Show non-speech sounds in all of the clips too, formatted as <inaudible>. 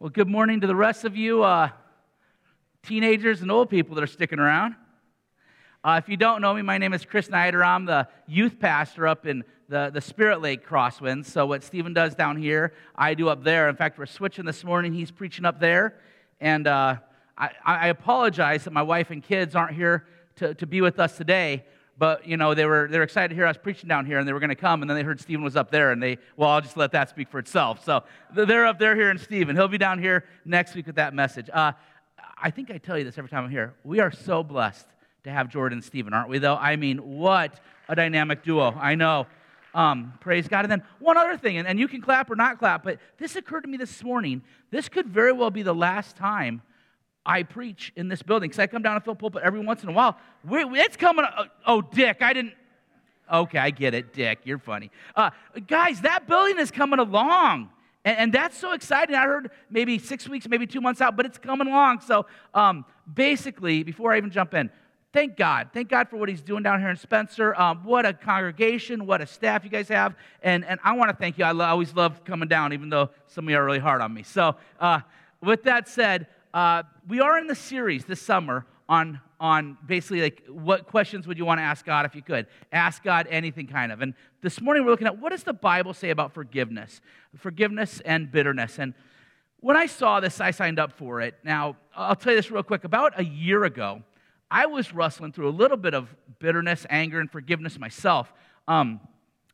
Well, good morning to the rest of you, uh, teenagers and old people that are sticking around. Uh, if you don't know me, my name is Chris Snyder. I'm the youth pastor up in the, the Spirit Lake Crosswinds. So, what Stephen does down here, I do up there. In fact, we're switching this morning. He's preaching up there. And uh, I, I apologize that my wife and kids aren't here to, to be with us today but you know they were they were excited to hear us preaching down here and they were going to come and then they heard stephen was up there and they well i'll just let that speak for itself. So they're up there here and stephen. He'll be down here next week with that message. Uh, i think i tell you this every time i'm here. We are so blessed to have jordan and stephen aren't we though? I mean what a dynamic duo. I know. Um, praise god. And then one other thing and, and you can clap or not clap but this occurred to me this morning. This could very well be the last time I preach in this building because I come down and fill pulpit every once in a while. It's coming. Uh, oh, Dick, I didn't. Okay, I get it, Dick. You're funny. Uh, guys, that building is coming along. And, and, that's so exciting. I heard maybe six weeks, maybe two months out, but it's coming along. So um, basically, before I even jump in, thank God. Thank God for what He's doing down here in Spencer. Um, what a congregation, what a staff you guys have. And, and I want to thank you. I lo- always love coming down, even though some of you are really hard on me. So, uh, with that said, uh, we are in the series this summer on, on basically like what questions would you want to ask God if you could? Ask God anything kind of. And this morning we're looking at what does the Bible say about forgiveness? Forgiveness and bitterness. And when I saw this, I signed up for it. Now, I'll tell you this real quick. About a year ago, I was wrestling through a little bit of bitterness, anger, and forgiveness myself. Um,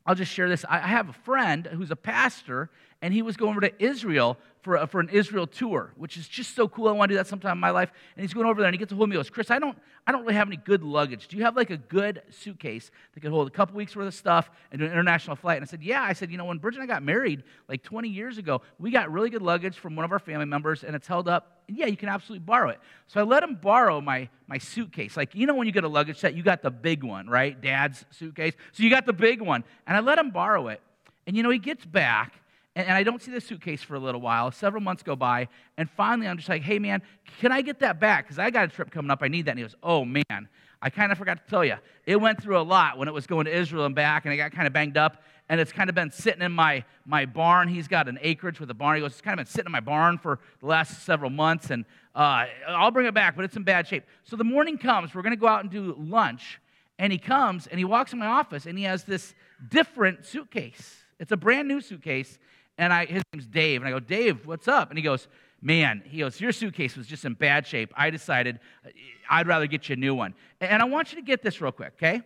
I'll just share this. I have a friend who's a pastor, and he was going over to Israel for, a, for an Israel tour, which is just so cool. I want to do that sometime in my life. And he's going over there, and he gets a hold of me. He goes, Chris, I don't, I don't really have any good luggage. Do you have like a good suitcase that could hold a couple weeks worth of stuff and do an international flight? And I said, Yeah. I said, You know, when Bridget and I got married like 20 years ago, we got really good luggage from one of our family members, and it's held up. And yeah, you can absolutely borrow it. So I let him borrow my, my suitcase. Like, you know, when you get a luggage set, you got the big one, right? Dad's suitcase. So you got the big one. And I let him borrow it. And you know, he gets back and, and I don't see the suitcase for a little while. Several months go by, and finally I'm just like, hey man, can I get that back? Because I got a trip coming up. I need that. And he goes, oh man, I kind of forgot to tell you. It went through a lot when it was going to Israel and back, and it got kind of banged up. And it's kind of been sitting in my, my barn. He's got an acreage with a barn. He goes, it's kind of been sitting in my barn for the last several months, and uh, I'll bring it back, but it's in bad shape. So the morning comes, we're going to go out and do lunch. And he comes and he walks in my office and he has this different suitcase. It's a brand new suitcase and I, his name's Dave. And I go, Dave, what's up? And he goes, man, he goes, your suitcase was just in bad shape. I decided uh, I'd rather get you a new one. And I want you to get this real quick, okay?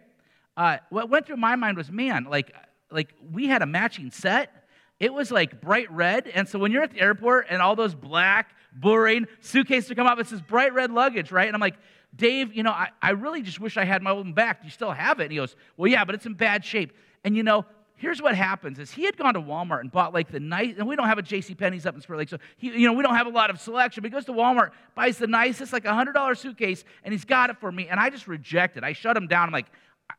Uh, what went through my mind was, man, like, like we had a matching set. It was like bright red. And so when you're at the airport and all those black, boring suitcases come up, it's this bright red luggage, right? And I'm like, Dave, you know, I, I really just wish I had my old one back. Do you still have it? And he goes, well, yeah, but it's in bad shape. And you know, here's what happens is he had gone to walmart and bought like the nice and we don't have a jc penney's up in spirit lake so he, you know we don't have a lot of selection but he goes to walmart buys the nicest like a $100 suitcase and he's got it for me and i just reject it. I shut him down. I'm like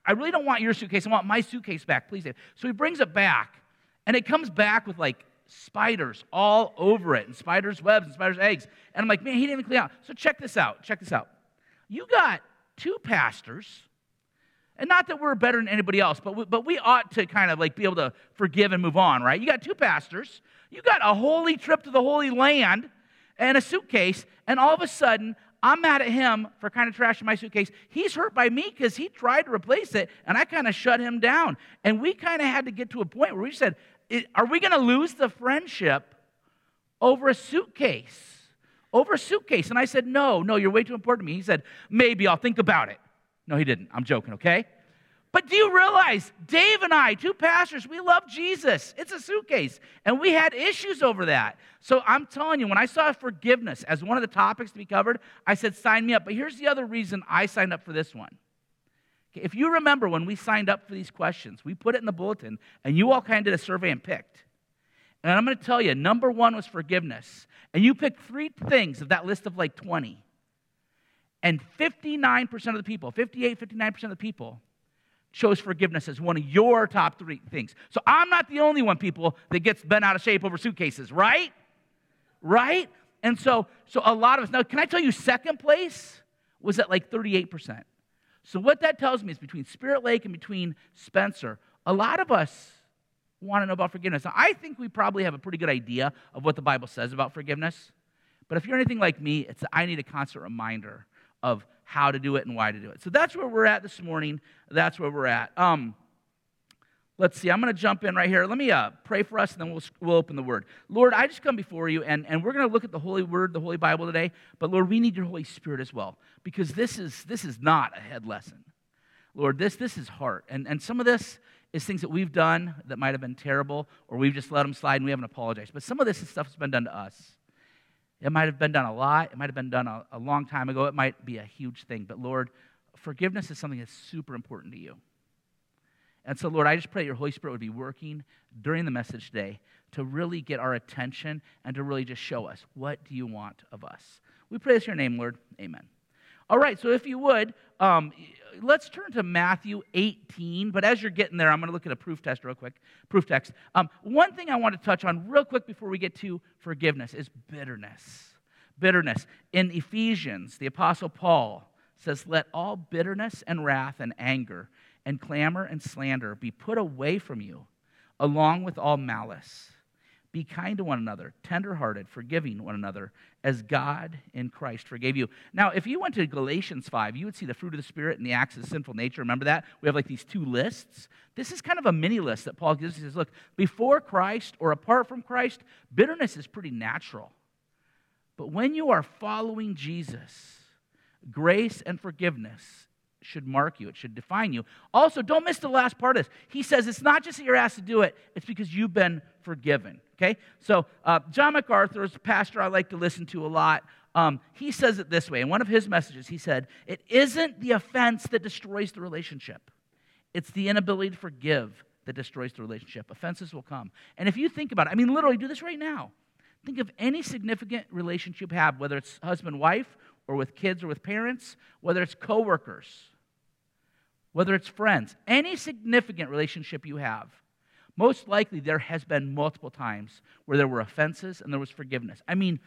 i really don't want your suitcase. I want my suitcase back. Please Dave. so he brings it back and it comes back with like spiders all over it and spiders webs and spiders eggs and i'm like man he didn't even clean out. So check this out. Check this out. You got two pastors and not that we're better than anybody else, but we, but we ought to kind of like be able to forgive and move on, right? You got two pastors, you got a holy trip to the Holy Land and a suitcase, and all of a sudden, I'm mad at him for kind of trashing my suitcase. He's hurt by me because he tried to replace it, and I kind of shut him down. And we kind of had to get to a point where we said, Are we going to lose the friendship over a suitcase? Over a suitcase. And I said, No, no, you're way too important to me. He said, Maybe I'll think about it. No, he didn't. I'm joking, okay? But do you realize, Dave and I, two pastors, we love Jesus. It's a suitcase. And we had issues over that. So I'm telling you, when I saw forgiveness as one of the topics to be covered, I said, sign me up. But here's the other reason I signed up for this one. If you remember when we signed up for these questions, we put it in the bulletin, and you all kind of did a survey and picked. And I'm going to tell you, number one was forgiveness. And you picked three things of that list of like 20. And 59% of the people, 58, 59% of the people, chose forgiveness as one of your top three things. So I'm not the only one, people, that gets bent out of shape over suitcases, right? Right? And so, so a lot of us, now, can I tell you, second place was at like 38%. So what that tells me is between Spirit Lake and between Spencer, a lot of us want to know about forgiveness. Now, I think we probably have a pretty good idea of what the Bible says about forgiveness. But if you're anything like me, it's I need a constant reminder of how to do it and why to do it. So that's where we're at this morning. That's where we're at. Um, let's see. I'm going to jump in right here. Let me uh, pray for us, and then we'll, we'll open the Word. Lord, I just come before you, and, and we're going to look at the Holy Word, the Holy Bible today. But Lord, we need your Holy Spirit as well, because this is this is not a head lesson. Lord, this this is heart, and and some of this is things that we've done that might have been terrible, or we've just let them slide and we haven't apologized. But some of this is stuff that's been done to us. It might have been done a lot. It might have been done a, a long time ago. It might be a huge thing. But Lord, forgiveness is something that's super important to you. And so, Lord, I just pray your Holy Spirit would be working during the message today to really get our attention and to really just show us what do you want of us. We pray this in your name, Lord. Amen. All right, so if you would, um, let's turn to Matthew 18. But as you're getting there, I'm going to look at a proof test real quick. Proof text. Um, one thing I want to touch on real quick before we get to forgiveness is bitterness. Bitterness. In Ephesians, the Apostle Paul says, Let all bitterness and wrath and anger and clamor and slander be put away from you, along with all malice. Be kind to one another, tenderhearted, forgiving one another, as God in Christ forgave you. Now, if you went to Galatians 5, you would see the fruit of the Spirit and the acts of sinful nature. Remember that? We have like these two lists. This is kind of a mini list that Paul gives. He says, look, before Christ or apart from Christ, bitterness is pretty natural. But when you are following Jesus, grace and forgiveness should mark you, it should define you. Also, don't miss the last part of this. He says it's not just that you're asked to do it, it's because you've been forgiven. Okay? So, uh, John MacArthur is a pastor I like to listen to a lot. Um, he says it this way. In one of his messages, he said, It isn't the offense that destroys the relationship, it's the inability to forgive that destroys the relationship. Offenses will come. And if you think about it, I mean, literally, do this right now. Think of any significant relationship you have, whether it's husband wife, or with kids or with parents, whether it's coworkers, whether it's friends, any significant relationship you have most likely there has been multiple times where there were offenses and there was forgiveness. I mean,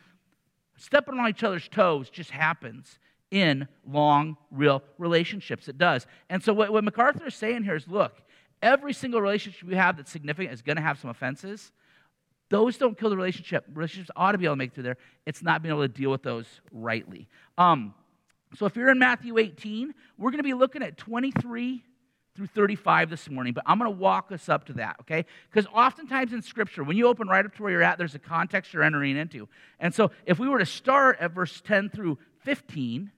stepping on each other's toes just happens in long, real relationships. It does. And so what, what MacArthur is saying here is look, every single relationship you have that's significant is going to have some offenses. Those don't kill the relationship. Relationships ought to be able to make through there. It's not being able to deal with those rightly. Um, so if you're in Matthew 18, we're going to be looking at 23 through 35 this morning, but I'm going to walk us up to that, okay? Because oftentimes in Scripture, when you open right up to where you're at, there's a context you're entering into. And so if we were to start at verse 10 through 15,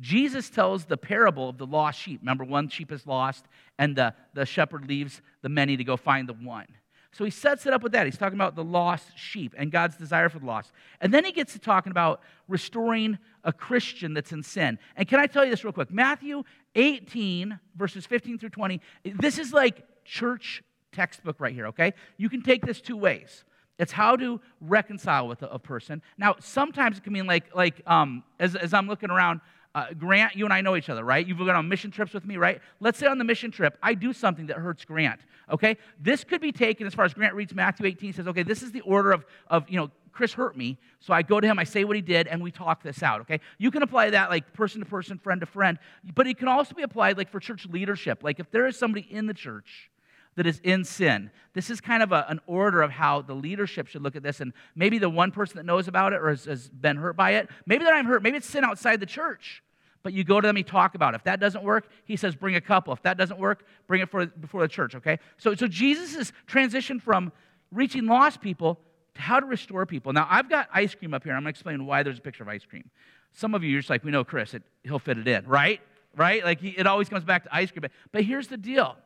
Jesus tells the parable of the lost sheep. Remember, one sheep is lost, and the, the shepherd leaves the many to go find the one. So he sets it up with that. He's talking about the lost sheep and God's desire for the lost. And then he gets to talking about restoring a Christian that's in sin. And can I tell you this real quick? Matthew 18, verses 15 through 20, this is like church textbook right here, okay? You can take this two ways. It's how to reconcile with a, person. Now, sometimes it can mean like, like um, as, as I'm looking around, uh, Grant, you and I know each other, right? You've gone on mission trips with me, right? Let's say on the mission trip, I do something that hurts Grant, okay? This could be taken as far as Grant reads Matthew 18, says, okay, this is the order of, of, you know, Chris hurt me, so I go to him, I say what he did, and we talk this out, okay? You can apply that like person to person, friend to friend, but it can also be applied like for church leadership. Like if there is somebody in the church that is in sin. This is kind of a, an order of how the leadership should look at this. And maybe the one person that knows about it or has, has been hurt by it, maybe they're not hurt. Maybe it's sin outside the church. But you go to them, you talk about it. If that doesn't work, he says, bring a couple. If that doesn't work, bring it for, before the church, okay? So, so Jesus is transitioned from reaching lost people to how to restore people. Now, I've got ice cream up here. I'm going to explain why there's a picture of ice cream. Some of you are just like, we know Chris, it, he'll fit it in, right? Right? Like, he, it always comes back to ice cream. But, here's the deal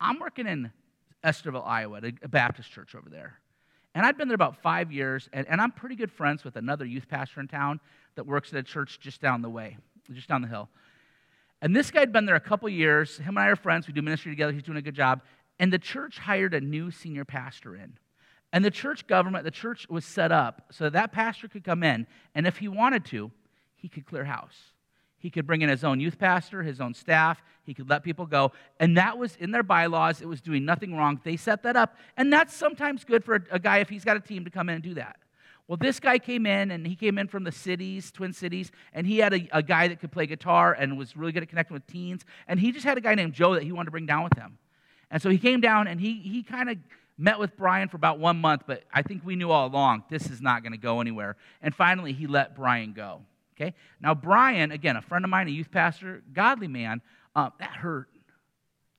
I'm working in Estherville, Iowa, a Baptist church over there. And I'd been there about five years, and, and I'm pretty good friends with another youth pastor in town that works at a church just down the way, just down the hill. And this guy had been there a couple years. Him and I are friends. We do ministry together. He's doing a good job. And the church hired a new senior pastor in. And the church government, the church was set up so that, pastor could come in, and if he wanted to, he could clear house. He could bring in his own youth pastor, his own staff. He could let people go. And that was in their bylaws. It was doing nothing wrong. They set that up. And that's sometimes good for a guy if he's got a team to come in and do that. Well, this guy came in, and he came in from the cities, Twin Cities, and he had a, a, guy that could play guitar and was really good at connecting with teens. And he just had a guy named Joe that he wanted to bring down with him. And so he came down and he, he kind of met with Brian for about one month, but I think we knew all along this is not going to go anywhere. And finally, he let Brian go. Okay? Now, Brian, again, a friend of mine, a youth pastor, godly man, um, that hurt.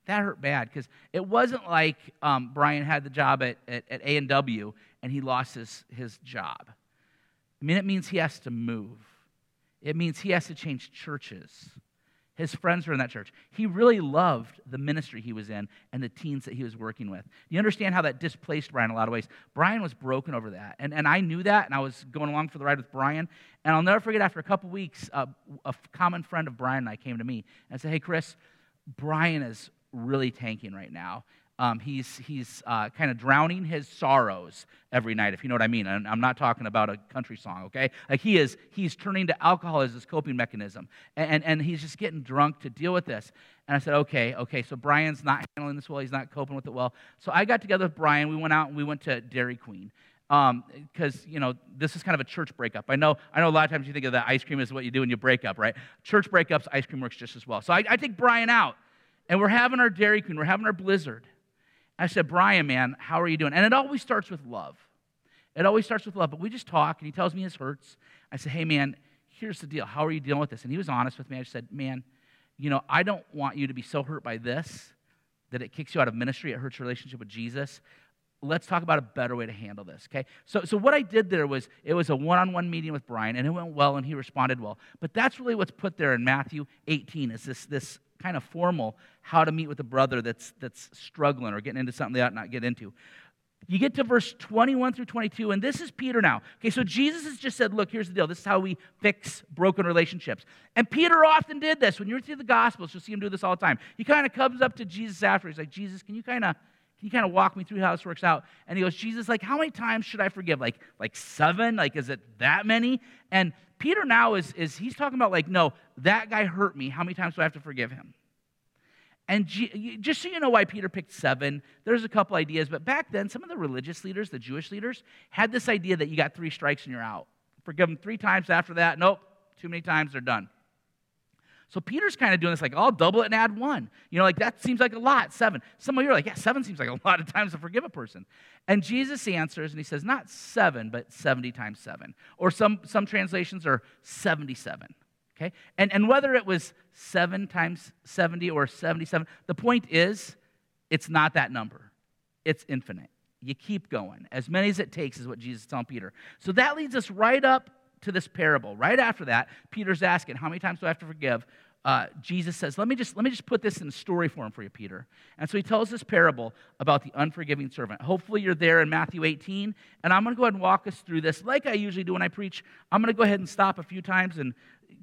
That hurt bad because it wasn't like um, Brian had the job at, at, at A&W and he lost his, his job. I mean, it means he has to move. It means he has to change churches. His friends were in that church. He really loved the ministry he was in and the teens that he was working with. You understand how that displaced Brian in a lot of ways. Brian was broken over that. And, and I knew that, and I was going along for the ride with Brian. And I'll never forget, after a couple weeks, uh, a common friend of Brian and I came to me and said, Hey, Chris, Brian is really tanking right now um, he's, he's uh, kind of drowning his sorrows every night, if you know what I mean. And I'm not talking about a country song, okay? Like he is, he's turning to alcohol as his coping mechanism. And, and, he's just getting drunk to deal with this. And I said, okay, okay, so Brian's not handling this well. He's not coping with it well. So I got together with Brian. We went out and we went to Dairy Queen because um, you know this is kind of a church breakup. I know I know a lot of times you think of that ice cream as what you do when you break up, right? Church breakups, ice cream works just as well. So I, I take Brian out, and we're having our Dairy Queen, we're having our Blizzard, I said, Brian, man, how are you doing? And it always starts with love. It always starts with love. But we just talk, and he tells me his hurts. I said, hey, man, here's the deal. How are you dealing with this? And he was honest with me. I said, man, you know, I don't want you to be so hurt by this that it kicks you out of ministry. It hurts your relationship with Jesus. Let's talk about a better way to handle this, okay? So, so what I did there was it was a one-on-one meeting with Brian, and it went well, and he responded well. But that's really what's put there in Matthew 18 is this, this kind of formal how to meet with a brother that's, that's struggling or getting into something they ought not get into. You get to verse 21 through 22, and this is Peter now. Okay, so Jesus has just said, Look, here's the deal. This is how we fix broken relationships. And Peter often did this. When you read through the Gospels, you'll see him do this all the time. He kind of comes up to Jesus after. He's like, Jesus, can you kind of. Can you kind of walk me through how this works out? And he goes, Jesus, like, how many times should I forgive? Like, like seven? Like, is it that many? And Peter now is, is he's talking about, like, no, that guy hurt me. How many times do I have to forgive him? And just so you know why Peter picked seven, there's a couple ideas. But back then, some of the religious leaders, the Jewish leaders, had this idea that you got three strikes and you're out. Forgive them three times after that. Nope, too many times, they're done. So Peter's kind of doing this like, I'll double it and add one. You know, like that seems like a lot, seven. Some of you are like, yeah, seven seems like a <laughs> lot of times to forgive a person. And Jesus answers and he says, not seven, but 70 times seven. Or some, some translations are 77. Okay? And, and whether it was 7 times 70 or 77, the point is, it's not that number. It's infinite. You keep going. As many as it takes is what Jesus is telling Peter. So that leads us right up to this parable. Right after that, Peter's asking, How many times do I have to forgive? Uh, Jesus says, let me, just, let me just put this in story form for you, Peter. And so he tells this parable about the unforgiving servant. Hopefully, you're there in Matthew 18. And I'm going to go ahead and walk us through this like I usually do when I preach. I'm going to go ahead and stop a few times and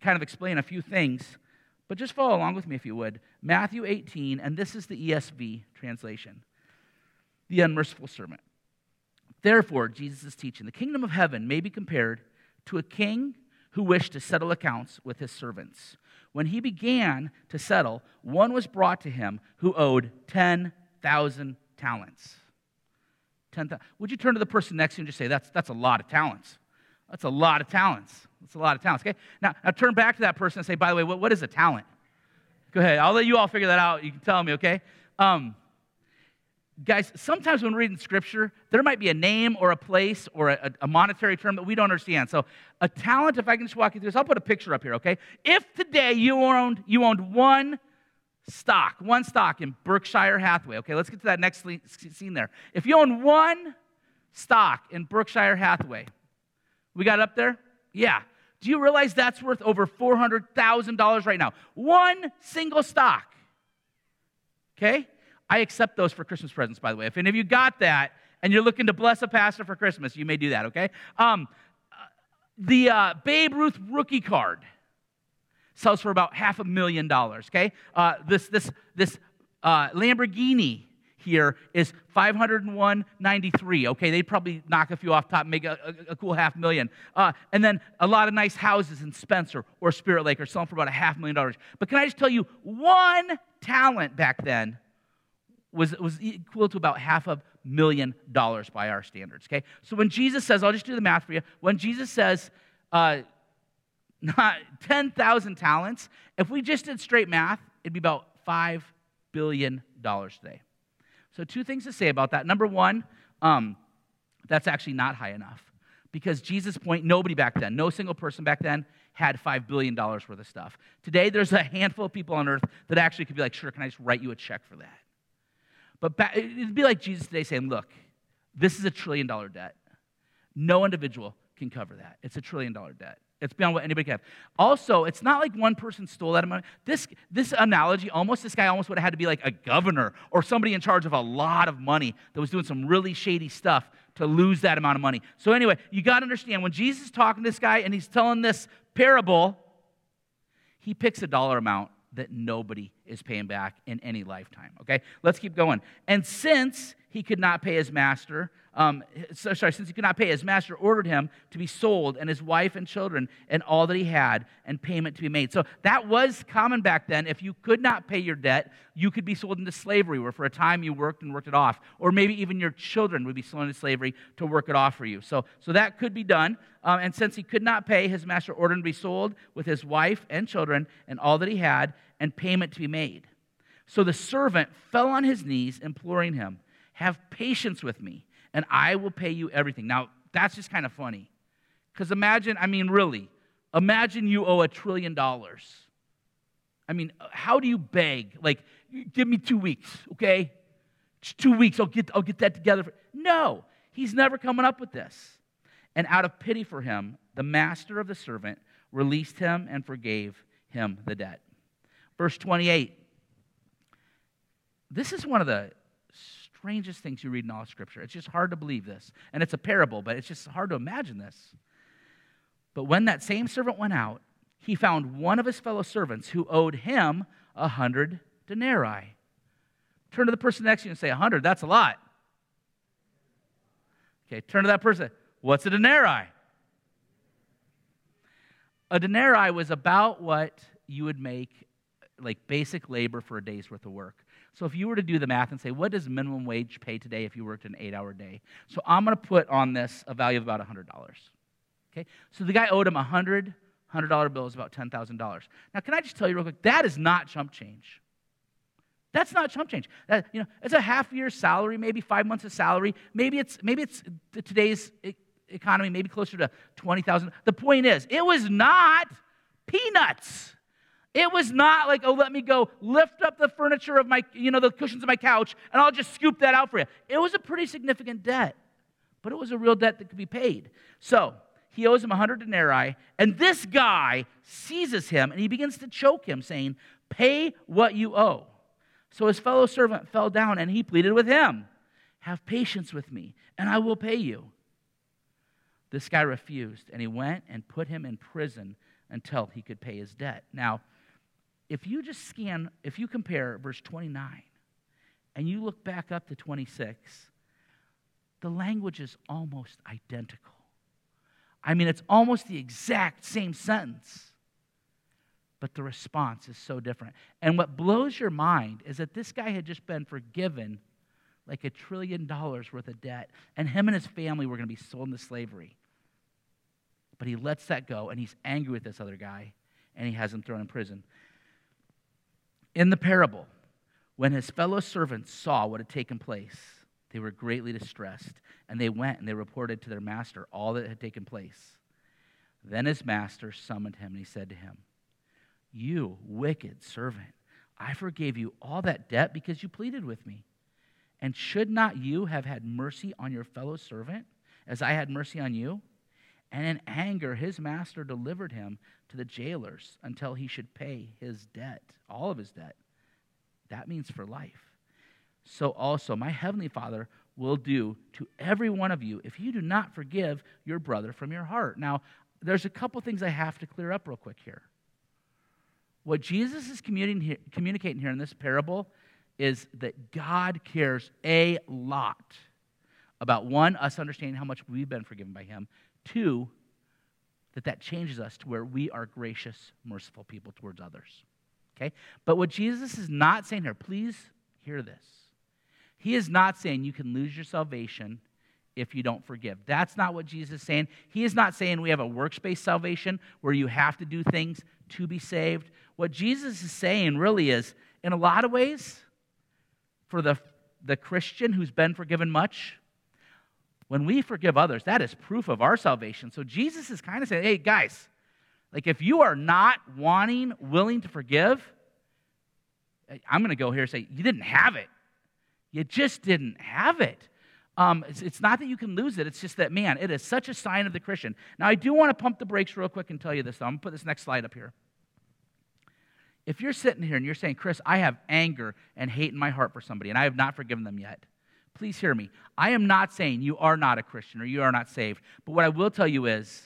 kind of explain a few things, but just follow along with me if you would. Matthew 18, and this is the ESV translation the unmerciful servant. Therefore, Jesus is teaching the kingdom of heaven may be compared to a king who wished to settle accounts with his servants. When he began to settle, one was brought to him who owed 10,000 talents. 10, would you turn to the person next to you and just say, that's, that's a lot of talents? That's a lot of talents. That's a lot of talents. Okay? Now, now turn back to that person and say, by the way, what, what is a talent? Go ahead. I'll let you all figure that out. You can tell me, okay? Um, guys, sometimes when reading scripture, there might be a name or a place or a, a, monetary term that we don't understand. So, a talent, if I can just walk you through this, I'll put a picture up here, okay? If today you owned, you owned one stock, one stock in Berkshire Hathaway, okay, let's get to that next scene there. If you own one stock in Berkshire Hathaway, we got it up there? Yeah. Do you realize that's worth over $400,000 right now? One single stock. Okay? I accept those for Christmas presents, by the way. If any of you got that and you're looking to bless a pastor for Christmas, you may do that, okay? Um, the uh, Babe Ruth rookie card sells for about half a million dollars, okay? Uh, this, this, this uh, Lamborghini here is 501.93. Okay, they'd probably knock a few off top, make a, a, a cool half million. Uh, and then a lot of nice houses in Spencer or Spirit Lake are selling for about a half million dollars. But can I just tell you, one talent back then was, was equal to about half a million dollars by our standards. Okay, so when Jesus says, I'll just do the math for you. When Jesus says, uh, <laughs> not 10,000 talents, if we just did straight math, it'd be about $5 billion today. So, two things to say about that. Number one, um, that's actually not high enough. Because Jesus' point, nobody back then, no single person back then had $5 billion worth of stuff. Today, there's a handful of people on earth that actually could be like, sure, can I just write you a check for that? But back, it'd be like Jesus today saying, look, this is a trillion dollar debt. No individual can cover that. It's a trillion dollar debt. It's beyond what anybody can have. Also, it's not like one person stole that amount. This, this analogy, almost, this guy almost would have had to be like a governor or somebody in charge of a lot of money that was doing some really shady stuff to lose that amount of money. So, anyway, you got to understand when Jesus is talking to this guy and he's telling this parable, he picks a dollar amount that nobody is paying back in any lifetime. Okay, let's keep going. And since he could not pay his master, um, so, sorry, since he could not pay, his master ordered him to be sold and his wife and children and all that he had and payment to be made. So that was common back then. If you could not pay your debt, you could be sold into slavery where for a time you worked and worked it off. Or maybe even your children would be sold into slavery to work it off for you. So, so that could be done. Um, and since he could not pay, his master ordered him to be sold with his wife and children and all that he had and payment to be made. So the servant fell on his knees, imploring him, Have patience with me and I will pay you everything. Now, that's just kind of funny. Because imagine, I mean, really, imagine you owe a trillion dollars. I mean, how do you beg? Like, give me two weeks, okay? Two weeks, I'll get, I'll get that together. No, he's never coming up with this. And out of pity for him, the master of the servant released him and forgave him the debt. Verse 28. This is one of the strangest things you read in all of Scripture. It's just hard to believe this. And it's a parable, but it's just hard to imagine this. But when that same servant went out, he found one of his fellow servants who owed him a hundred denarii. Turn to the person next to you and say, A hundred, that's a lot. Okay, turn to that person. What's a denarii? A denarii was about what you would make like basic labor for a day's worth of work. So if you were to do the math and say, what does minimum wage pay today if you worked an eight hour day? So I'm going to put on this a value of about $100. Okay? So the guy owed him 100 $100 bill is about $10,000. Now, can I just tell you real quick, that is not chump change. That's not chump change. That, you know, it's a half year salary, maybe five months of salary. Maybe it's, maybe it's today's economy, maybe closer to 20,000. The point is, it was not peanuts. It was not like, oh, let me go lift up the furniture of my, you know, the cushions of my couch, and I'll just scoop that out for you. It was a pretty significant debt, but it was a real debt that could be paid. So he owes him 100 denarii, and this guy seizes him and he begins to choke him, saying, Pay what you owe. So his fellow servant fell down and he pleaded with him, Have patience with me, and I will pay you. This guy refused, and he went and put him in prison until he could pay his debt. Now, if you just scan, if you compare verse 29 and you look back up to 26, the language is almost identical. I mean, it's almost the exact same sentence, but the response is so different. And what blows your mind is that this guy had just been forgiven like a trillion dollars worth of debt, and him and his family were going to be sold into slavery. But he lets that go, and he's angry with this other guy, and he has him thrown in prison. In the parable, when his fellow servants saw what had taken place, they were greatly distressed, and they went and they reported to their master all that had taken place. Then his master summoned him, and he said to him, You wicked servant, I forgave you all that debt because you pleaded with me. And should not you have had mercy on your fellow servant as I had mercy on you? And in anger, his master delivered him to the jailers until he should pay his debt, all of his debt. That means for life. So also, my heavenly Father will do to every one of you if you do not forgive your brother from your heart. Now, there's a couple things I have to clear up real quick here. What Jesus is communicating here in this parable is that God cares a lot about one, us understanding how much we've been forgiven by Him, two, that that changes us to where we are gracious, merciful people towards others. Okay? But what Jesus is not saying here, please hear this. He is not saying you can lose your salvation if you don't forgive. That's not what Jesus is saying. He is not saying we have a works-based salvation where you have to do things to be saved. What Jesus is saying really is, in a lot of ways, for the the Christian who's been forgiven much, when we forgive others, that is proof of our salvation. So Jesus is kind of saying, hey, guys, like if you are not wanting, willing to forgive, I'm going to go here and say, you didn't have it. You just didn't have it. Um, it's, it's, not that you can lose it, it's just that, man, it is such a sign of the Christian. Now, I do want to pump the brakes real quick and tell you this, though. I'm going to put this next slide up here. If you're sitting here and you're saying, Chris, I have anger and hate in my heart for somebody, and I have not forgiven them yet, please hear me. I am not saying you are not a Christian or you are not saved. But what I will tell you is,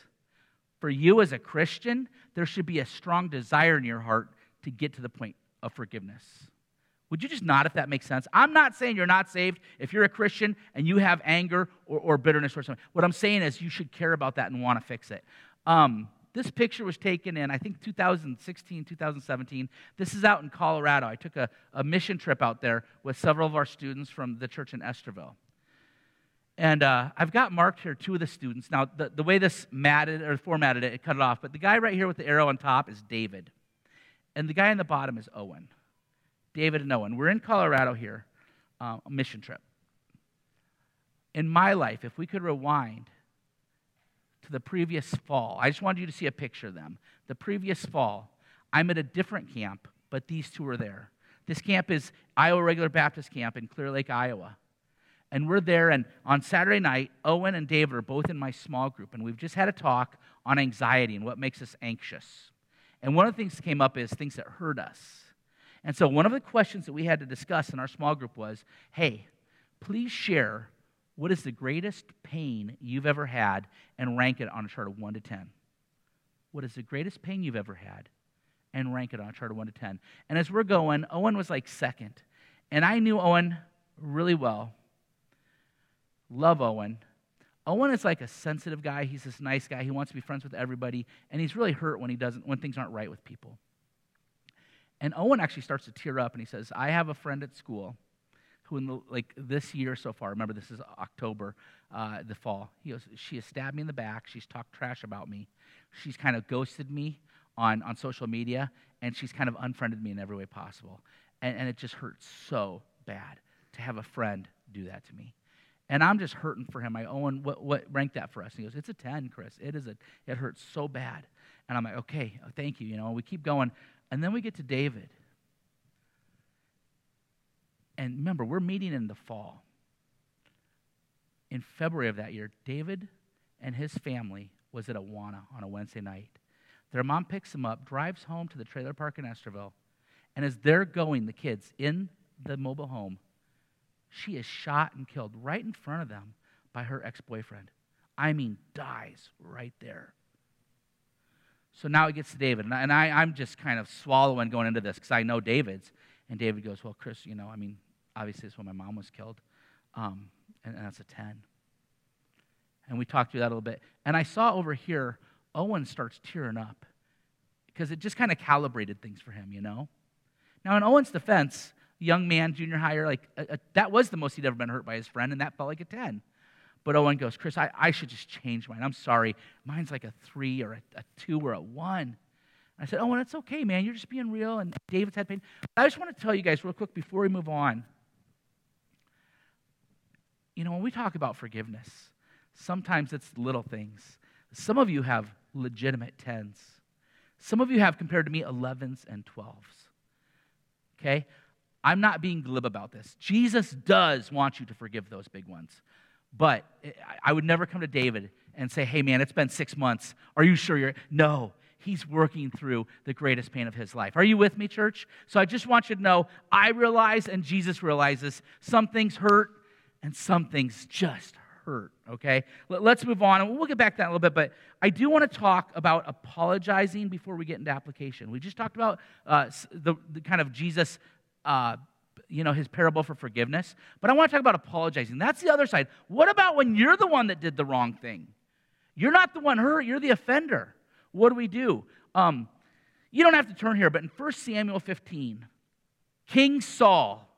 for you as a Christian, there should be a strong desire in your heart to get to the point of forgiveness. Would you just nod if that makes sense? I'm not saying you're not saved if you're a Christian and you have anger or, or bitterness or something. What I'm saying is you should care about that and want to fix it. Um, this picture was taken in, I think, 2016, 2017. This is out in Colorado. I took a, a mission trip out there with several of our students from the church in Estherville. And uh, I've got marked here two of the students. Now, the, the way this matted or formatted it, it cut it off, but the guy right here with the arrow on top is David. And the guy on the bottom is Owen. David and Owen. We're in Colorado here, uh, a mission trip. In my life, if we could rewind to the previous fall. I just wanted you to see a picture of them. The previous fall, I'm at a different camp, but these two are there. This camp is Iowa Regular Baptist Camp in Clear Lake, Iowa. And we're there, and on Saturday night, Owen and David are both in my small group, and we've just had a talk on anxiety and what makes us anxious. And one of the things that came up is things that hurt us. And so, one of the questions that we had to discuss in our small group was hey, please share what is the greatest pain you've ever had and rank it on a chart of 1 to 10. What is the greatest pain you've ever had and rank it on a chart of 1 to 10. And as we're going, Owen was like second. And I knew Owen really well. Love Owen. Owen is like a sensitive guy. He's this nice guy. He wants to be friends with everybody, and he's really hurt when he doesn't when things aren't right with people. And Owen actually starts to tear up and he says, "I have a friend at school who in the, like this year so far, remember this is October, uh, the fall, he goes, she has stabbed me in the back. She's talked trash about me. She's kind of ghosted me on, on social media, and she's kind of unfriended me in every way possible. And, and it just hurts so bad to have a friend do that to me. And I'm just hurting for him. I Owen, what, what rank that for us? And he goes, it's a 10, Chris. It is a, it hurts so bad. And I'm like, okay, thank you. You know, we keep going. And then we get to David. And remember, we're meeting in the fall. In February of that year, David and his family was at Awana on a Wednesday night. Their mom picks them up, drives home to the trailer park in Estherville, and as they're going, the kids, in the mobile home, she is shot and killed right in front of them by her ex boyfriend. I mean, dies right there. So now it gets to David, and I, am just kind of swallowing going into this because I know David's. And David goes, Well, Chris, you know, I mean, obviously it's when my mom was killed, um, and, and that's a 10. And we talked through that a little bit. And I saw over here, Owen starts tearing up because it just kind of calibrated things for him, you know? Now, in Owen's defense, young man, junior higher, like a, a, that was the most he'd ever been hurt by his friend, and that felt like a 10. But Owen goes, Chris, I, I should just change mine. I'm sorry. Mine's like a three or a, a two or a one. I said, Owen, it's okay, man. You're just being real. And David's had pain. But I just want to tell you guys real quick before we move on you know, when we talk about forgiveness, sometimes it's little things. Some of you have legitimate tens. Some of you have, compared to me, 11s and 12s. Okay? I'm not being glib about this. Jesus does want you to forgive those big ones. But I would never come to David and say, hey, man, it's been six months. Are you sure you're. No, he's working through the greatest pain of his life. Are you with me, church? So I just want you to know I realize and Jesus realizes some things hurt and some things just hurt, okay? Let's move on, and we'll get back to that a little bit, but I do want to talk about apologizing before we get into application. We just talked about uh, the, the, kind of Jesus, uh, you know, his parable for forgiveness, but I want to talk about apologizing. That's the other side. What about when you're the one that did the wrong thing? You're not the one hurt, you're the offender. What do we do? Um, you don't have to turn here, but in 1 Samuel 15, King Saul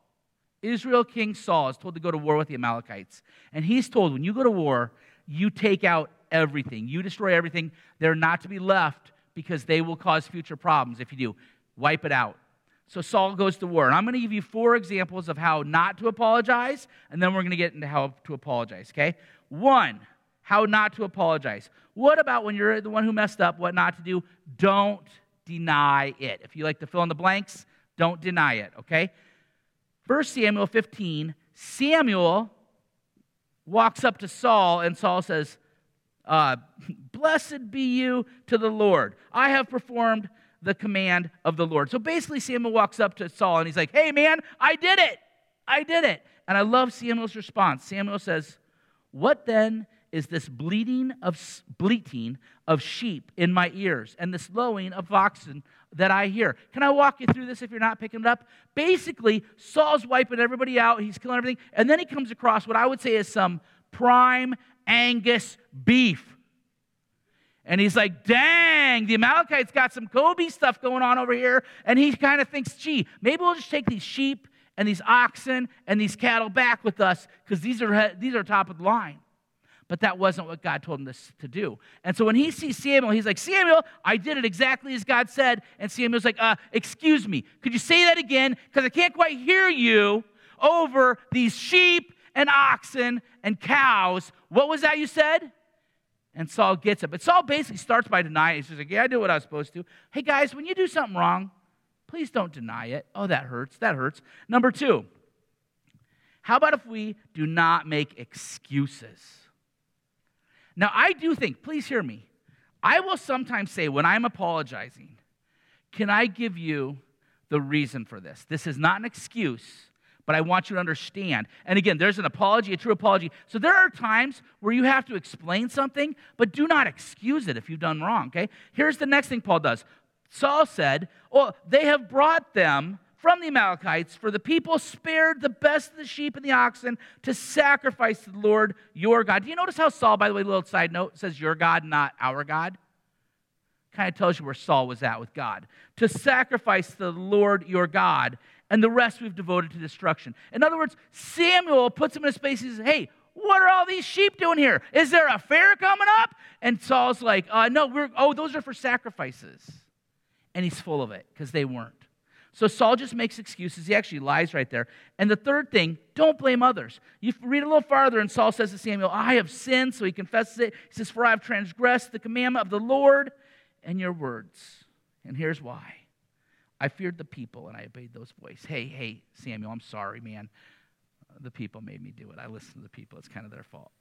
Israel King Saul is told to go to war with the Amalekites. And he's told, when you go to war, you take out everything, you destroy everything. They're not to be left because they will cause future problems if you do. Wipe it out. So Saul goes to war. And I'm going to give you four examples of how not to apologize, and then we're going to get into how to apologize, okay? One, how not to apologize. What about when you're the one who messed up, what not to do? Don't deny it. If you like to fill in the blanks, don't deny it, okay? 1 Samuel 15, Samuel walks up to Saul, and Saul says, uh, Blessed be you to the Lord. I have performed the command of the Lord. So basically, Samuel walks up to Saul and he's like, Hey, man, I did it. I did it. And I love Samuel's response. Samuel says, What then is this bleating of bleating of sheep in my ears and this lowing of oxen that I hear. Can I walk you through this if you're not picking it up? Basically, Saul's wiping everybody out, he's killing everything, and then he comes across what I would say is some prime Angus beef. And he's like, dang, the Amalekites got some Kobe stuff going on over here. And he kind of thinks, gee, maybe we'll just take these sheep and these oxen and these cattle back with us because these are, these are top of the line. But that wasn't what God told him this to do. And so when he sees Samuel, he's like, Samuel, I did it exactly as God said. And Samuel's like, uh, excuse me, could you say that again? Because I can't quite hear you over these sheep and oxen and cows. What was that you said? And Saul gets it. But Saul basically starts by denying. it. He's like, Yeah, I did what I was supposed to. Hey, guys, when you do something wrong, please don't deny it. Oh, that hurts. That hurts. Number two, how about if we do not make excuses? Now, I do think, please hear me, I will sometimes say when I'm apologizing, can I give you the reason for this? This is not an excuse, but I want you to understand. And again, there's an apology, a true apology. So there are times where you have to explain something, but do not excuse it if you've done wrong, okay? Here's the next thing Paul does. Saul said, Well, they have brought them from the Amalekites, for the people spared the best of the sheep and the oxen to sacrifice to the Lord your God. Do you notice how Saul, by the way, little side note, says your God, not our God? Kind of tells you where Saul was at with God. To sacrifice to the Lord your God, and the rest we've devoted to destruction. In other words, Samuel puts him in a space, he says, Hey, what are all these sheep doing here? Is there a fair coming up? And Saul's like, uh, No, we're, oh, those are for sacrifices. And he's full of it because they weren't. So Saul just makes excuses. He actually lies right there. And the third thing, don't blame others. You read a little farther, and Saul says to Samuel, I have sinned. So he confesses it. He says, For I have transgressed the commandment of the Lord and your words. And here's why I feared the people and I obeyed those voices. Hey, hey, Samuel, I'm sorry, man. The people made me do it. I listened to the people. It's kind of their fault.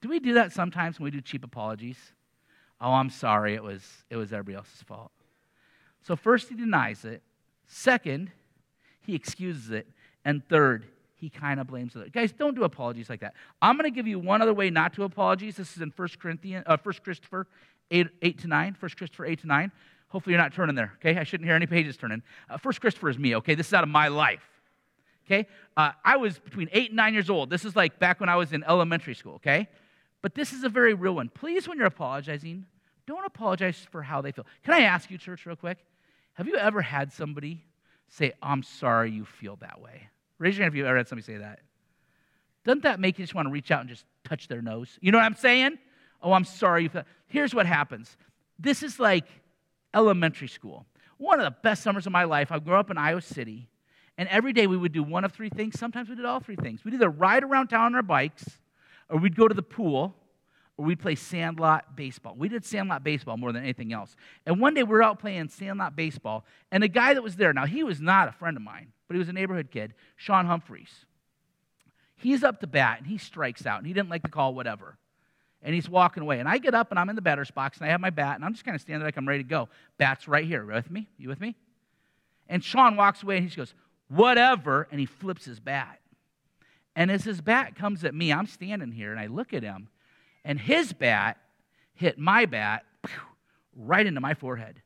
Do we do that sometimes when we do cheap apologies? Oh, I'm sorry. It was, it was everybody else's fault. So, first, he denies it. Second, he excuses it. And third, he kind of blames it. Guys, don't do apologies like that. I'm going to give you one other way not to apologize. This is in 1 Corinthians, uh, 1 Christopher 8, 8 to 9. 1 Christopher 8 to 9. Hopefully you're not turning there, okay? I shouldn't hear any pages turning. Uh, 1 Christopher is me, okay? This is out of my life, okay? Uh, I was between 8 and 9 years old. This is like back when I was in elementary school, okay? But this is a very real one. Please, when you're apologizing, don't apologize for how they feel. Can I ask you, church, real quick? Have you ever had somebody say, I'm sorry you feel that way? Raise your hand if you've ever had somebody say that. Doesn't that make you just want to reach out and just touch their nose? You know what I'm saying? Oh, I'm sorry. Here's what happens. This is like elementary school. One of the best summers of my life. I grew up in Iowa City, and every day we would do one of three things. Sometimes we did all three things. We'd either ride around town on our bikes, or we'd go to the pool, or we'd play sandlot baseball. We did sandlot baseball more than anything else. And one day we were out playing sandlot baseball, and the guy that was there, now he was not a friend of mine, but he was a neighborhood kid, Sean Humphreys. He's up to bat, and he strikes out, and he didn't like the call, whatever. And he's walking away. And I get up, and I'm in the batter's box, and I have my bat, and I'm just kind of standing like I'm ready to go. Bat's right here. With me? You with me? And Sean walks away, and he goes, whatever, and he flips his bat. And as his bat comes at me, I'm standing here, and I look at him, and his bat hit my bat right into my forehead.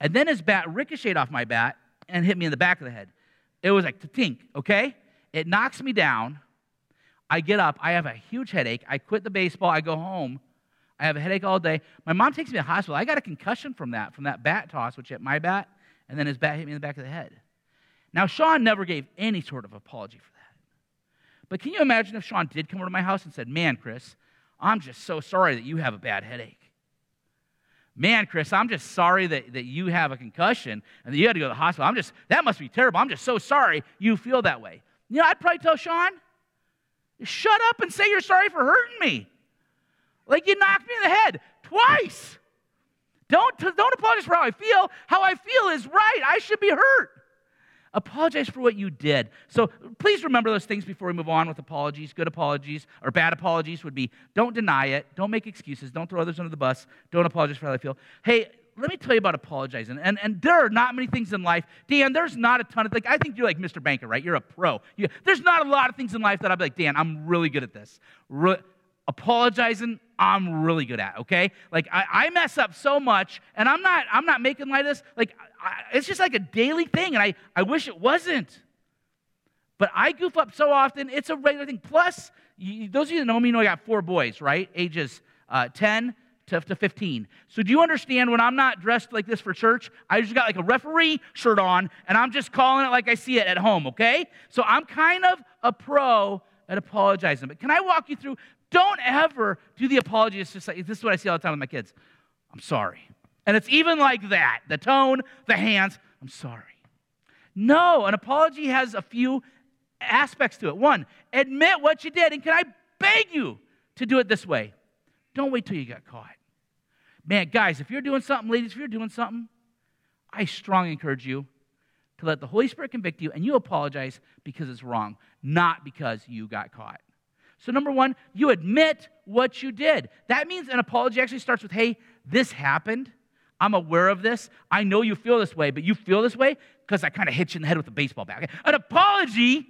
And then his bat ricocheted off my bat and hit me in the back of the head. It was like tink, okay? It knocks me down. I get up. I have a huge headache. I quit the baseball. I go home. I have a headache all day. My mom takes me to the hospital. I got a concussion from that, from that bat toss, which hit my bat, and then his bat hit me in the back of the head. Now, Sean never gave any sort of apology for that. But can you imagine if Sean did come over to my house and said, Man, Chris, I'm just so sorry that you have a bad headache. Man, Chris, I'm just sorry that, that you have a concussion and that you had to go to the hospital. I'm just, that must be terrible. I'm just so sorry you feel that way. You know, I'd probably tell Sean, shut up and say you're sorry for hurting me. Like you knocked me in the head twice. Don't, don't apologize for how I feel. How I feel is right. I should be hurt. Apologize for what you did. So please remember those things before we move on with apologies. Good apologies or bad apologies would be don't deny it, don't make excuses, don't throw others under the bus, don't apologize for how I feel. Hey, let me tell you about apologizing. And, and there are not many things in life. Dan, there's not a ton of like I think you're like Mr. Banker, right? You're a pro. You, there's not a lot of things in life that I'd be like, Dan, I'm really good at this. Re- apologizing i'm really good at okay like I, I, mess up so much and i'm not i'm not making light of this like I, it's just like a daily thing and i i wish it wasn't but i goof up so often it's a regular thing plus you, those of you that know me know i got four boys right ages uh, 10 to, to 15 so do you understand when i'm not dressed like this for church i just got like a referee shirt on and i'm just calling it like i see it at home okay so i'm kind of a pro at apologizing. But can I walk you through don't ever do the apology. It's just like, this is what I see all the time with my kids. I'm sorry. And it's even like that the tone, the hands. I'm sorry. No, an apology has a few aspects to it. One, admit what you did. And can I beg you to do it this way? Don't wait till you get caught. Man, guys, if you're doing something, ladies, if you're doing something, I strongly encourage you to let the Holy Spirit convict you and you apologize because it's wrong, not because you got caught. So, number one, you admit what you did. That means an apology actually starts with, hey, this happened. I'm aware of this. I know you feel this way, but you feel this way because I kind of hit you in the head with a baseball bat. Okay? An apology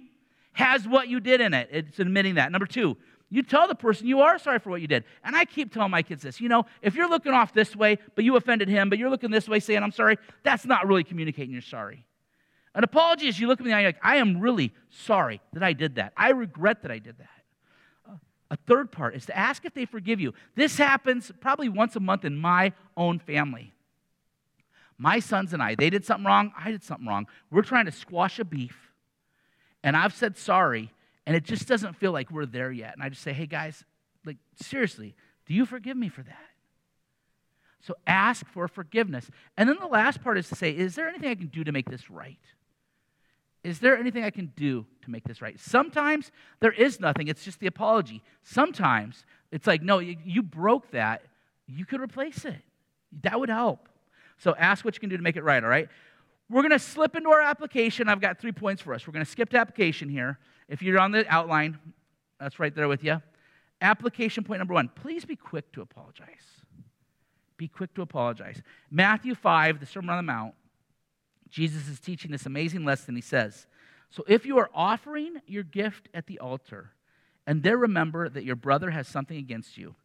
has what you did in it. It's admitting that. Number two, you tell the person you are sorry for what you did. And I keep telling my kids this. You know, if you're looking off this way, but you offended him, but you're looking this way saying, I'm sorry, that's not really communicating you're sorry. An apology is you look at me and you're like, I am really sorry that I did that. I regret that I did that. A third part is to ask if they forgive you. This happens probably once a month in my own family. My sons and I, they did something wrong, I did something wrong. We're trying to squash a beef, and I've said sorry, and it just doesn't feel like we're there yet. And I just say, hey guys, like seriously, do you forgive me for that? So ask for forgiveness. And then the last part is to say, is there anything I can do to make this right? Is there anything I can do to make this right? Sometimes there is nothing, it's just the apology. Sometimes it's like, no, you, you broke that. You could replace it. That would help. So ask what you can do to make it right, all right? We're going to slip into our application. I've got three points for us. We're going to skip to application here. If you're on the outline, that's right there with you. Application point number one please be quick to apologize. Be quick to apologize. Matthew 5, the Sermon on the Mount, Jesus is teaching this amazing lesson. He says, So if you are offering your gift at the altar, and there remember that your brother has something against you,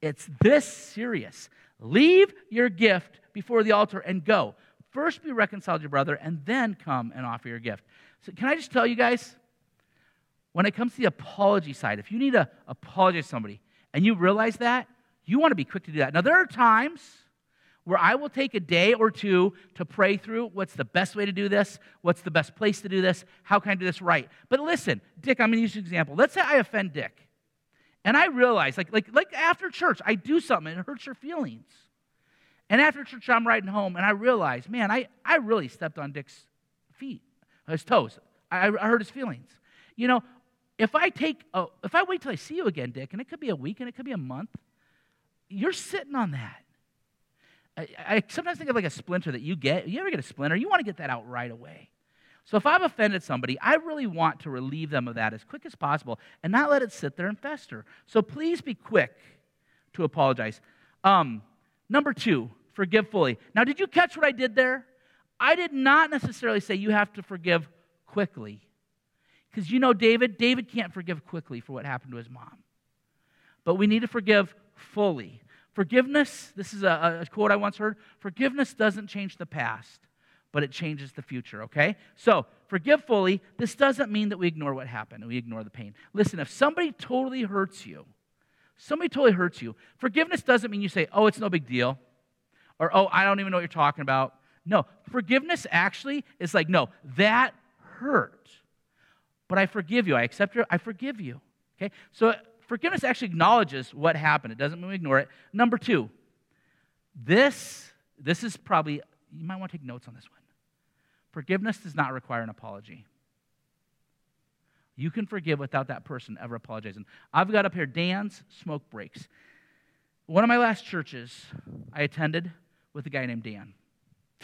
it's this serious. Leave your gift before the altar and go. First be reconciled to your brother, and then come and offer your gift. So, can I just tell you guys, when it comes to the apology side, if you need to apologize to somebody and you realize that, you want to be quick to do that. Now, there are times where I will take a day or two to pray through what's the best way to do this, what's the best place to do this, how can I do this right. But listen, Dick, I'm going to use an example. Let's say I offend Dick. And I realize, like, like, like after church, I do something and it hurts your feelings. And after church, I'm riding home and I realize, man, I, I really stepped on Dick's feet, his toes. I, I hurt his feelings. You know, if I take, a, if I wait till I see you again, Dick, and it could be a week and it could be a month, you're sitting on that. I, I, sometimes think of like a splinter that you get. You ever get a splinter? You want to get that out right away. So if I've offended somebody, I really want to relieve them of that as quick as possible and not let it sit there and fester. So please be quick to apologize. Um, number two, forgive fully. Now, did you catch what I did there? I did not necessarily say you have to forgive quickly. Because you know David, David can't forgive quickly for what happened to his mom. But we need to forgive fully. Forgiveness, this is a, a, quote I once heard forgiveness doesn't change the past, but it changes the future, okay? So, forgive fully. This doesn't mean that we ignore what happened we ignore the pain. Listen, if somebody totally hurts you, somebody totally hurts you, forgiveness doesn't mean you say, oh, it's no big deal, or oh, I don't even know what you're talking about. No, forgiveness actually is like, no, that hurt, but I forgive you. I accept your, I forgive you, okay? So, Forgiveness actually acknowledges what happened. It doesn't mean we ignore it. Number two, This, this is probably, you might want to take notes on this one. Forgiveness does not require an apology. You can forgive without that person ever apologizing. I've got up here Dan's smoke breaks. One of my last churches I attended with a guy named Dan.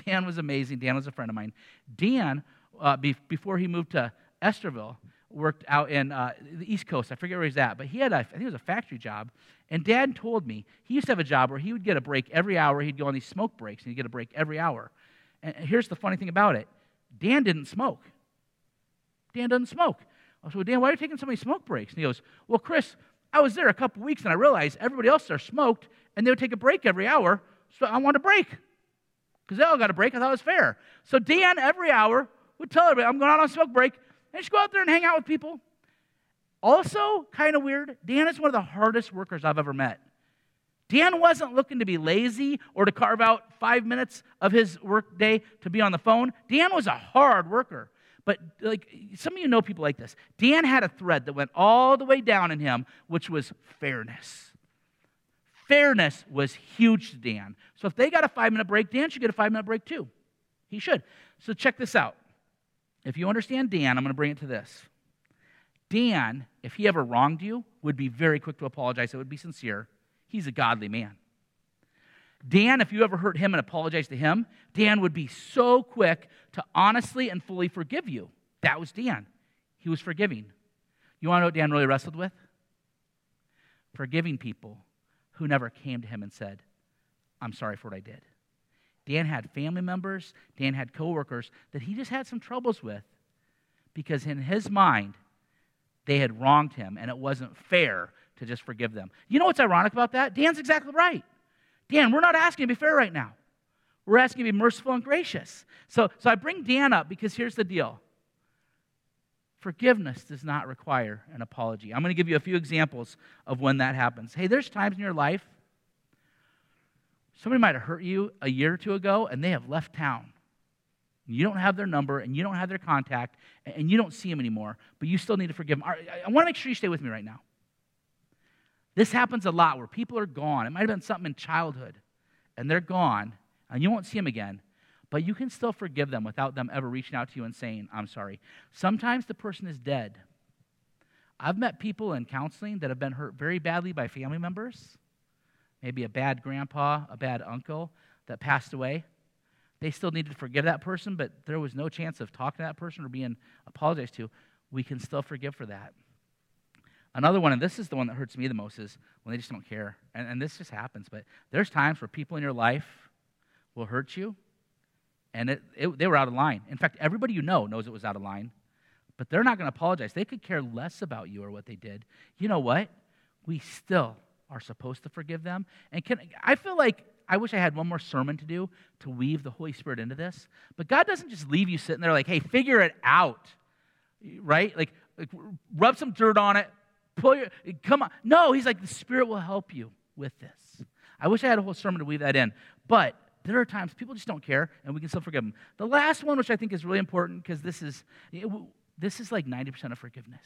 Dan was amazing. Dan was a friend of mine. Dan, uh, be- before he moved to Estherville, worked out in uh, the East Coast. I forget where he's at, but he had, a, I think it was a factory job. And Dad told me he used to have a job where he would get a break every hour. He'd go on these smoke breaks, and he'd get a break every hour. And here's the funny thing about it Dan didn't smoke. Dan doesn't smoke. I said, well, Dan, why are you taking so many smoke breaks? And he goes, Well, Chris, I was there a couple weeks and I realized everybody else there smoked and they would take a break every hour. So I wanted a break because they all got a break. I thought it was fair. So Dan, every hour, would tell everybody, I'm going out on a smoke break and just go out there and hang out with people. Also, kind of weird, Dan is one of the hardest workers I've ever met. Dan wasn't looking to be lazy or to carve out five minutes of his workday to be on the phone. Dan was a hard worker. But like some of you know people like this. Dan had a thread that went all the way down in him, which was fairness. Fairness was huge to Dan. So if they got a five minute break, Dan should get a five minute break too. He should. So check this out. If you understand Dan, I'm going to bring it to this. Dan, if he ever wronged you, would be very quick to apologize. It would be sincere. He's a godly man. Dan, if you ever hurt him and apologize to him, Dan would be so quick to honestly and fully forgive you. That was Dan. He was forgiving. You want to know what Dan really wrestled with? Forgiving people who never came to him and said, I'm sorry for what I did. Dan had family members, Dan had coworkers that he just had some troubles with because in his mind, they had wronged him and it wasn't fair to just forgive them. You know what's ironic about that? Dan's exactly right. Dan, we're not asking to be fair right now. We're asking to be merciful and gracious. So, so I bring Dan up because here's the deal forgiveness does not require an apology. I'm going to give you a few examples of when that happens. Hey, there's times in your life somebody might have hurt you a year or two ago and they have left town. You don't have their number and you don't have their contact and you don't see them anymore, but you still need to forgive them. I want to make sure you stay with me right now. This happens a lot where people are gone. It might have been something in childhood, and they're gone, and you won't see them again, but you can still forgive them without them ever reaching out to you and saying, I'm sorry. Sometimes the person is dead. I've met people in counseling that have been hurt very badly by family members, maybe a bad grandpa, a bad uncle that passed away. They still needed to forgive that person, but there was no chance of talking to that person or being apologized to. We can still forgive for that. Another one, and this is the one that hurts me the most, is when they just don't care. And, and this just happens, but there's times where people in your life will hurt you, and it, it, they were out of line. In fact, everybody you know knows it was out of line, but they're not going to apologize. They could care less about you or what they did. You know what? We still are supposed to forgive them. And can, I feel like I wish I had one more sermon to do to weave the Holy Spirit into this. But God doesn't just leave you sitting there like, hey, figure it out, right? Like, like rub some dirt on it, pull your, come on. No, he's like, the Spirit will help you with this. I wish I had a whole sermon to weave that in. But there are times people just don't care, and we can still forgive them. The last one, which I think is really important, because this is, this is like 90% of forgiveness.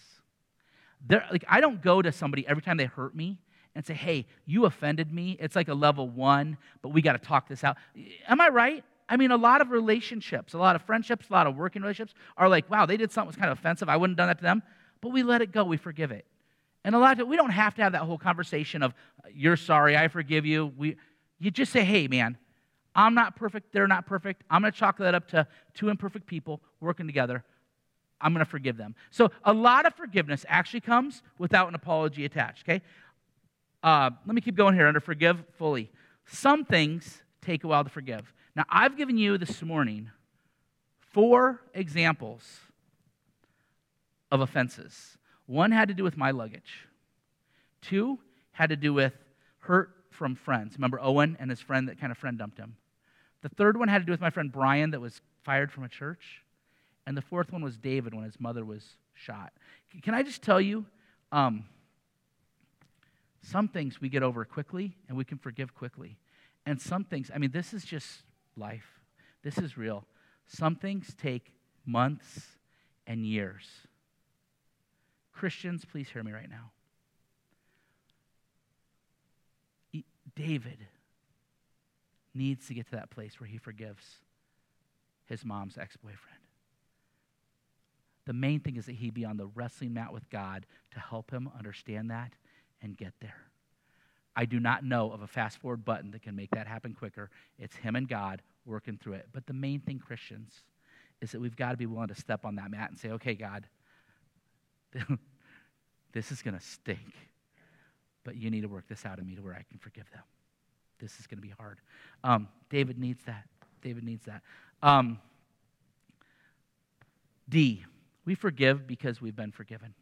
There, like, I don't go to somebody every time they hurt me and say, hey, you offended me. It's like a level one, but we got to talk this out. Am I right? I mean, a lot of relationships, a lot of friendships, a lot of working relationships are like, wow, they did something that was kind of offensive. I wouldn't have done that to them. But we let it go. We forgive it. And a lot of we don't have to have that whole conversation of, you're sorry, I forgive you. We, you just say, hey, man, I'm not perfect, they're not perfect. I'm going to chalk that up to two imperfect people working together. I'm going to forgive them. So a lot of forgiveness actually comes without an apology attached, okay? Uh, let me keep going here under forgive fully. Some things take a while to forgive. Now, I've given you this morning four examples of offenses one had to do with my luggage. Two had to do with hurt from friends. Remember Owen and his friend that kind of friend dumped him. The third one had to do with my friend Brian that was fired from a church. And the fourth one was David when his mother was shot. Can I just tell you, um, some things we get over quickly and we can forgive quickly. And some things, I mean, this is just life. This is real. Some things take months and years. Christians, please hear me right now. David needs to get to that place where he forgives his mom's ex boyfriend. The main thing is that he be on the wrestling mat with God to help him understand that and get there. I do not know of a fast forward button that can make that happen quicker. It's him and God working through it. But the main thing, Christians, is that we've got to be willing to step on that mat and say, okay, God, <laughs> this is going to stink, but you need to work this out of me to where I can forgive them. This is going to be hard. Um, David needs that. David needs that. Um, D, we forgive because we've been forgiven.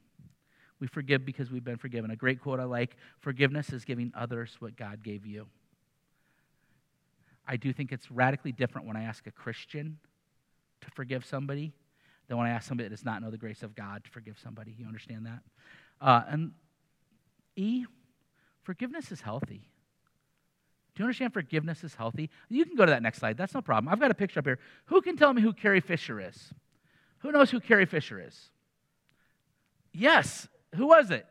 We forgive because we've been forgiven. A great quote I like forgiveness is giving others what God gave you. I do think it's radically different when I ask a Christian to forgive somebody than when I ask somebody that does not know the grace of God to forgive somebody. You understand that? Uh, and E, forgiveness is healthy. Do you understand forgiveness is healthy? You can go to that next slide. That's no problem. I've got a picture up here. Who can tell me who Carrie Fisher is? Who knows who Carrie Fisher is? Yes. Who was it?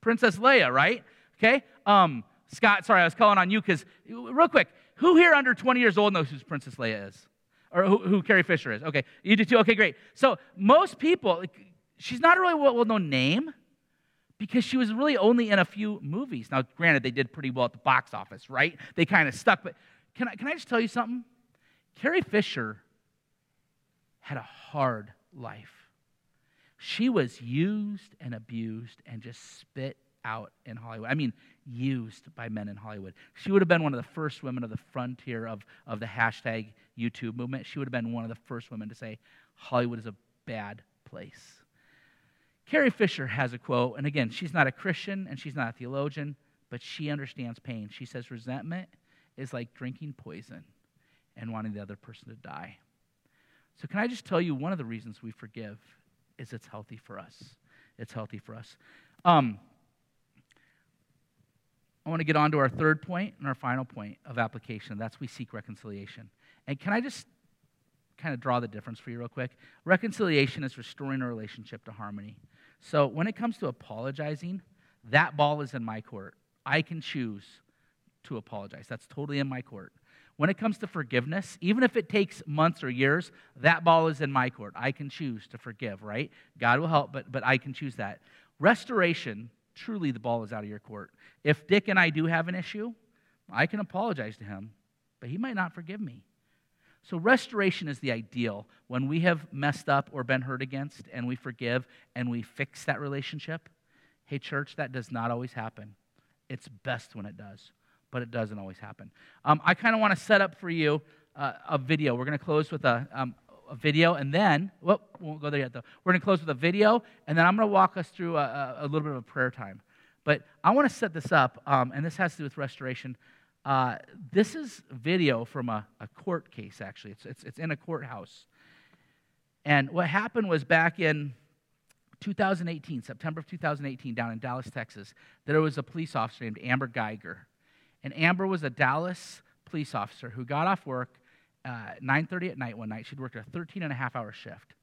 Princess Leia, right? Okay. Um, Scott, sorry, I was calling on you because, real quick, who here under 20 years old knows who Princess Leia is? Or who, who Carrie Fisher is? Okay. You do too? Okay, great. So, most people, she's not a really well known name because she was really only in a few movies. Now, granted, they did pretty well at the box office, right? They kind of stuck. But can I, can I just tell you something? Carrie Fisher had a hard life. She was used and abused and just spit out in Hollywood. I mean, used by men in Hollywood. She would have been one of the first women of the frontier of, of the hashtag MeToo movement. She would have been one of the first women to say, Hollywood is a bad place. Carrie Fisher has a quote, and again, she's not a Christian and she's not a theologian, but she understands pain. She says, Resentment is like drinking poison and wanting the other person to die. So, can I just tell you one of the reasons we forgive is it's healthy for us. It's healthy for us. Um, I want to get on to our third point and our final point of application. That's we seek reconciliation. And can I just kind of draw the difference for you real quick? Reconciliation is restoring a relationship to harmony. So when it comes to apologizing, that ball is in my court. I can choose to apologize. That's totally in my court. When it comes to forgiveness, even if it takes months or years, that ball is in my court. I can choose to forgive, right? God will help, but, but I can choose that. Restoration, truly the ball is out of your court. If Dick and I do have an issue, I can apologize to him, but he might not forgive me. So, restoration is the ideal when we have messed up or been hurt against and we forgive and we fix that relationship. Hey, church, that does not always happen. It's best when it does but it doesn't always happen. Um, I kind of want to set up for you uh, a video. We're going to close with a, um, a video, and then, well, we won't go there yet, though. We're going to close with a video, and then I'm going to walk us through a, a, little bit of a prayer time. But I want to set this up, um, and this has to do with restoration. Uh, this is video from a, a court case, actually. It's, it's, it's in a courthouse. And what happened was back in 2018, September of 2018, down in Dallas, Texas, there was a police officer named Amber Geiger. And Amber was a Dallas police officer who got off work uh, 9.30 at night one night. She'd worked a 13 and a half hour shift.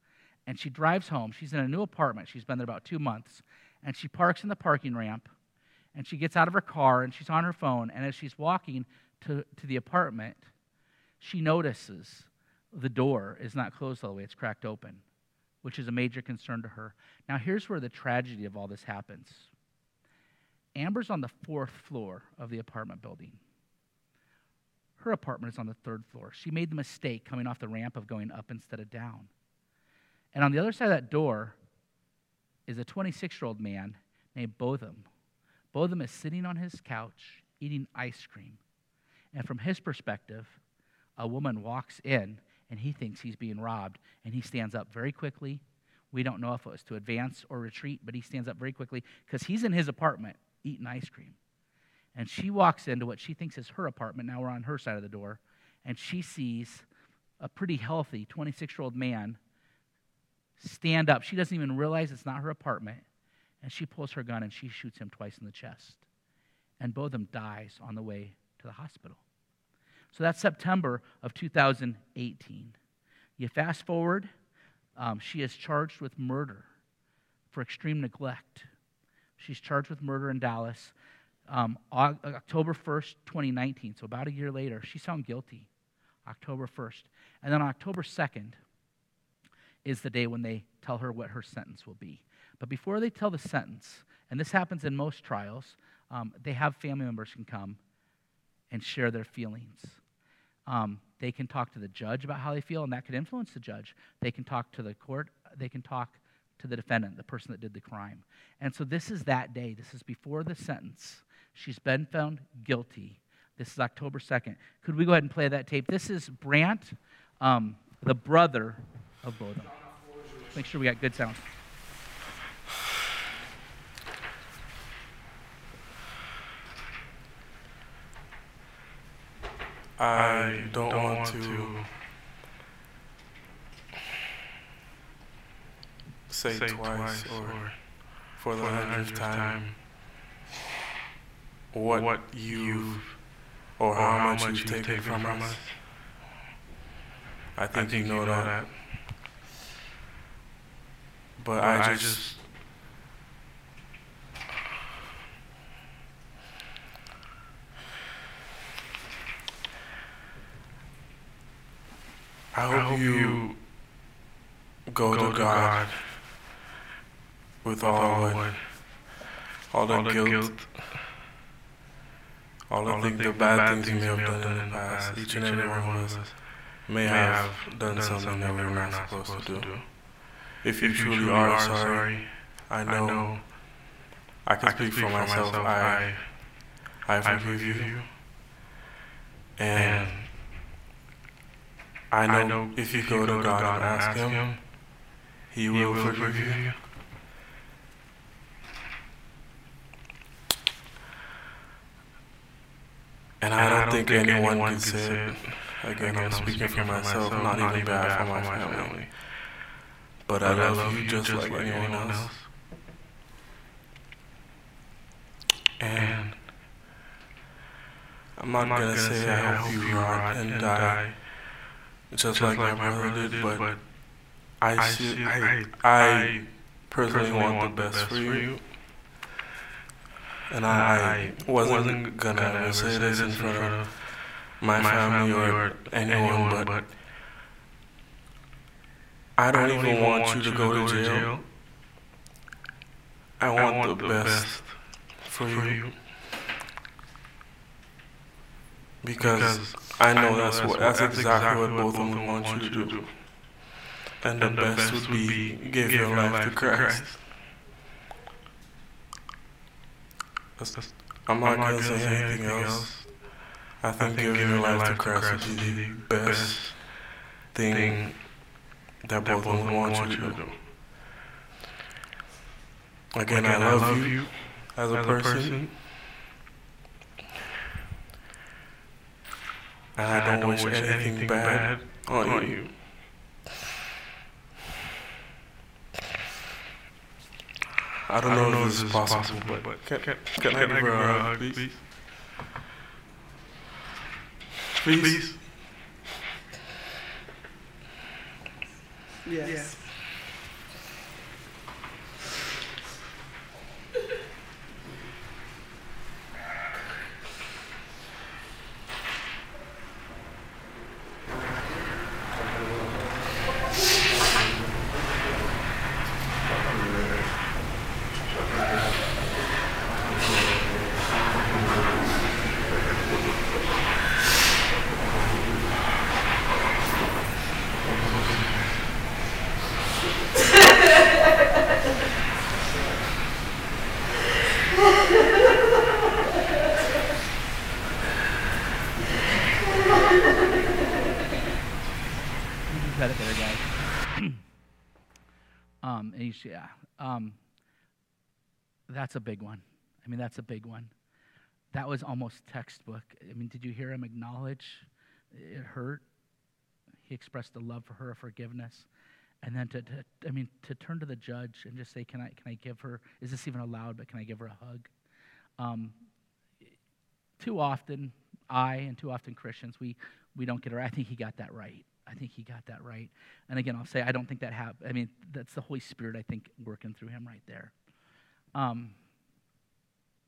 And she drives home. She's in a new apartment. She's been there about two months. And she parks in the parking ramp. And she gets out of her car and she's on her phone. And as she's walking to, to the apartment, she notices the door is not closed all the way, it's cracked open, which is a major concern to her. Now, here's where the tragedy of all this happens Amber's on the fourth floor of the apartment building. Her apartment is on the third floor. She made the mistake coming off the ramp of going up instead of down. And on the other side of that door is a 26 year old man named Botham. Botham is sitting on his couch eating ice cream. And from his perspective, a woman walks in and he thinks he's being robbed. And he stands up very quickly. We don't know if it was to advance or retreat, but he stands up very quickly because he's in his apartment eating ice cream. And she walks into what she thinks is her apartment. Now we're on her side of the door. And she sees a pretty healthy 26 year old man stand up. She doesn't even realize it's not her apartment. And she pulls her gun and she shoots him twice in the chest. And Botham dies on the way to the hospital. So that's September of 2018. You fast forward, um, she is charged with murder for extreme neglect. She's charged with murder in Dallas. Um, October 1st, 2019, so about a year later, she's found guilty. October 1st. And then October 2nd is the day when they tell her what her sentence will be. But before they tell the sentence, and this happens in most trials, um, they have family members can come and share their feelings. Um, they can talk to the judge about how they feel, and that could influence the judge. They can talk to the court. They can talk to the defendant, the person that did the crime. And so this is that day. This is before the sentence. She's been found guilty. This is October 2nd. Could we go ahead and play that tape? This is Brandt, um, the brother of Botham. Make sure we got good sound. I don't, don't want, want to, to say, say twice, or, or for the hundredth time, time what, what you've or, how, how much, much you've taken, taken from, from us. us. I think, I think you, know, you know that. that. But, but I, just, I just I hope, I hope you, you go, go, to God, God with all, all what, all the, all the guilt, guilt, all the, all things, the bad things you may have done in the past. Each and every one of us may have done something that we were not supposed to do. If you truly are sorry, I know I can speak for myself. I I forgive you, and I know, I know if you go, to God, and ask Him, He, will, he will forgive, forgive you. And I, don't, I don't think, think anyone, anyone can say it. Again, Again, I'm speaking, speaking for myself, not, not even bad for my family. family. But, but I, love I love you just, just like, like anyone else. else. And I'm not, I'm not gonna, gonna say I hope you rot and die just, just like, like, my brother did, but, but I, I, see, I, I, personally, personally want the best, for you. And I, I wasn't, wasn't gonna, gonna ever say this in front of my, my family, family or anyone, anyone but, but I don't, I don't even want, want you to go, go to jail. jail. I, want I want, the, the best, best for you. you. Because, because I know, I know that's, that's, what, that's, that's exactly, what Botham want you to do. do. And, and the, best, best would be give your life to Christ. Christ. I'm not, not going to say anything else. else. I think, I think giving your life to Christ would be the best thing that Botham want you to do. Again, I love you as a person. And I don't, I don't wish, wish anything, anything bad, bad on, on you. you. I don't, I don't know, know if this is possible, possible but, but can, can, can, can I, give her a hug, please? Please? please? Yes. yes. Yeah. Um, that's a big one. I mean, that's a big one. That was almost textbook. I mean, did you hear him acknowledge it hurt? He expressed a love for her, a forgiveness. And then to, to, I mean, to turn to the judge and just say, can I, can I give her, is this even allowed, but can I give her a hug? Um, too often, I and too often Christians, we, we don't get right. I think he got that right. I think he got that right. And again, I'll say I don't think that happened. I mean, that's the Holy Spirit, I think, working through him right there. Um,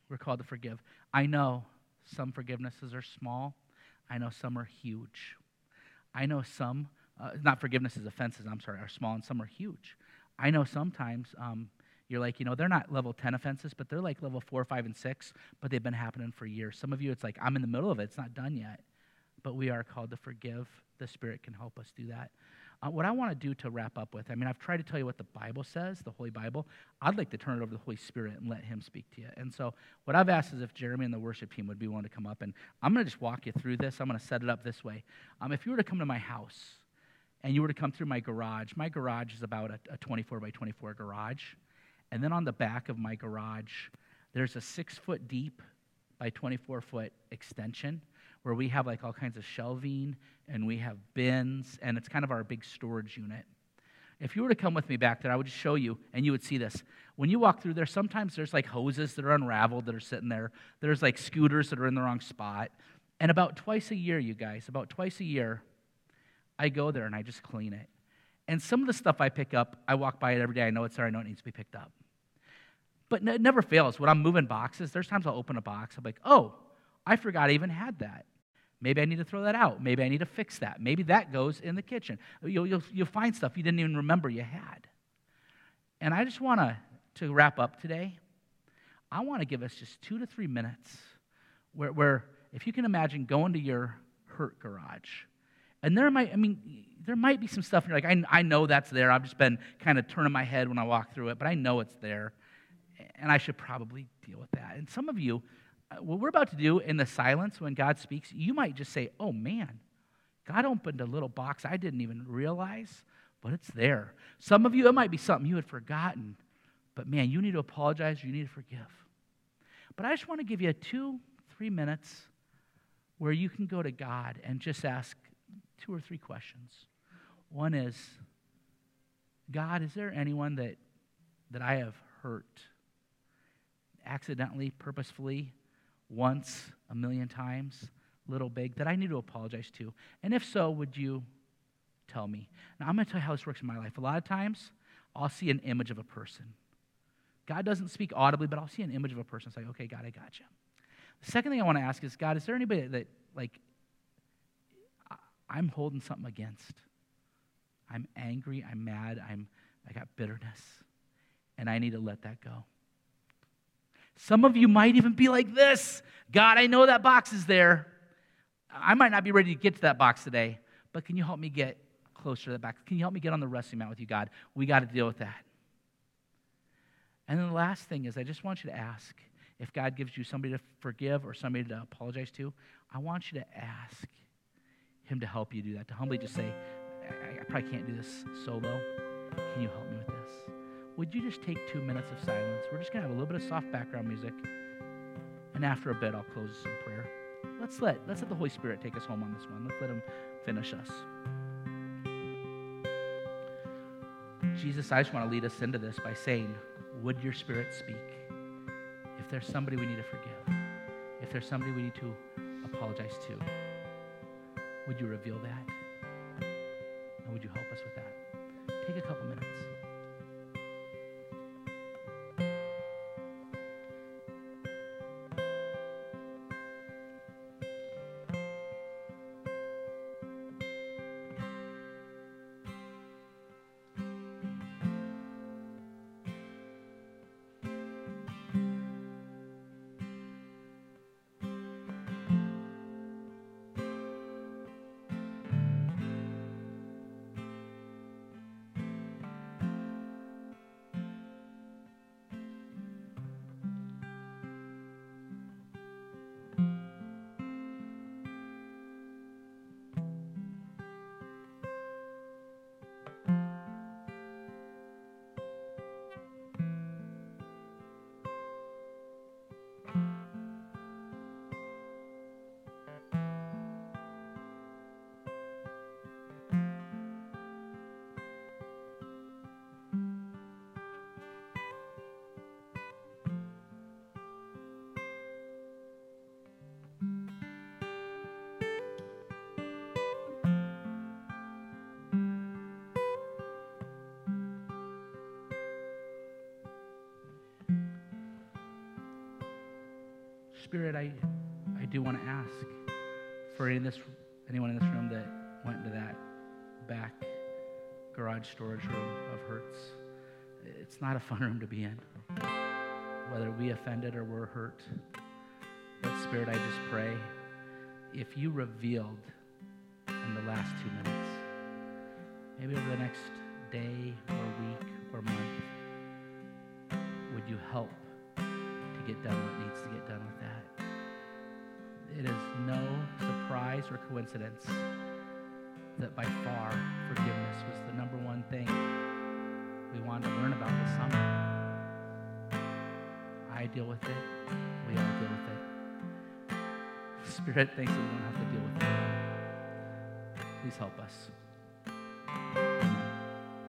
We're called to forgive. I know some forgivenesses are small, I know some are huge. I know some, uh, not forgivenesses, offenses, I'm sorry, are small and some are huge. I know sometimes um, you're like, you know, they're not level 10 offenses, but they're like level 4, 5, and 6, but they've been happening for years. Some of you, it's like, I'm in the middle of it, it's not done yet. But we are called to forgive. The Spirit can help us do that. Uh, what I want to do to wrap up with, I mean, I've tried to tell you what the Bible says, the Holy Bible. I'd like to turn it over to the Holy Spirit and let Him speak to you. And so, what I've asked is if Jeremy and the worship team would be willing to come up, and I'm going to just walk you through this. I'm going to set it up this way. Um, if you were to come to my house and you were to come through my garage, my garage is about a, a 24 by 24 garage. And then on the back of my garage, there's a six foot deep by 24 foot extension where we have like all kinds of shelving and we have bins, and it's kind of our big storage unit. If you were to come with me back there, I would show you, and you would see this. When you walk through there, sometimes there's like hoses that are unraveled that are sitting there. There's like scooters that are in the wrong spot. And about twice a year, you guys, about twice a year, I go there and I just clean it. And some of the stuff I pick up, I walk by it every day. I know it's there. I know it needs to be picked up. But it never fails. When I'm moving boxes, there's times I'll open a box. I'm like, oh, I forgot I even had that. Maybe I need to throw that out. Maybe I need to fix that. Maybe that goes in the kitchen. You'll, you'll, you'll find stuff you didn't even remember you had. And I just want to, to wrap up today, I want to give us just two to three minutes where, where, if you can imagine going to your hurt garage, and there might, I mean, there might be some stuff, and you're like, I, I know that's there. I've just been kind of turning my head when I walk through it, but I know it's there, and I should probably deal with that. And some of you, Uh, what we're about to do in the silence when God speaks, you might just say, Oh man, God opened a little box I didn't even realize, but it's there. Some of you, it might be something you had forgotten, but man, you need to apologize, you need to forgive. But I just want to give you two, three minutes where you can go to God and just ask two or three questions. One is, God, is there anyone that, that I have hurt accidentally, purposefully? Once, a million times, little, big, that I need to apologize to? And if so, would you tell me? Now, I'm going to tell you how this works in my life. A lot of times, I'll see an image of a person. God doesn't speak audibly, but I'll see an image of a person and say, okay, God, I got you. The second thing I want to ask is, God, is there anybody that, like, I'm holding something against? I'm angry, I'm mad, I'm, I got bitterness, and I need to let that go. Some of you might even be like this God, I know that box is there. I might not be ready to get to that box today, but can you help me get closer to that box? Can you help me get on the wrestling mat with you, God? We got to deal with that. And then the last thing is, I just want you to ask if God gives you somebody to forgive or somebody to apologize to, I want you to ask Him to help you do that, to humbly just say, I, I probably can't do this solo. Can you help me with this? Would you just take two minutes of silence? We're just going to have a little bit of soft background music. And after a bit, I'll close in prayer. Let's let, let's let the Holy Spirit take us home on this one. Let's let Him finish us. Jesus, I just want to lead us into this by saying, Would your Spirit speak? If there's somebody we need to forgive, if there's somebody we need to apologize to, would you reveal that? And would you help us with that? Take a couple minutes. Spirit, I, I do want to ask for this, anyone in this room that went into that back garage storage room of hurts. It's not a fun room to be in, whether we offended or we're hurt. But Spirit, I just pray if you revealed in the last two minutes, maybe over the next done with that? It is no surprise or coincidence that by far forgiveness was the number one thing we wanted to learn about this summer. I deal with it. We all deal with it. Spirit thinks that we don't have to deal with it. Please help us.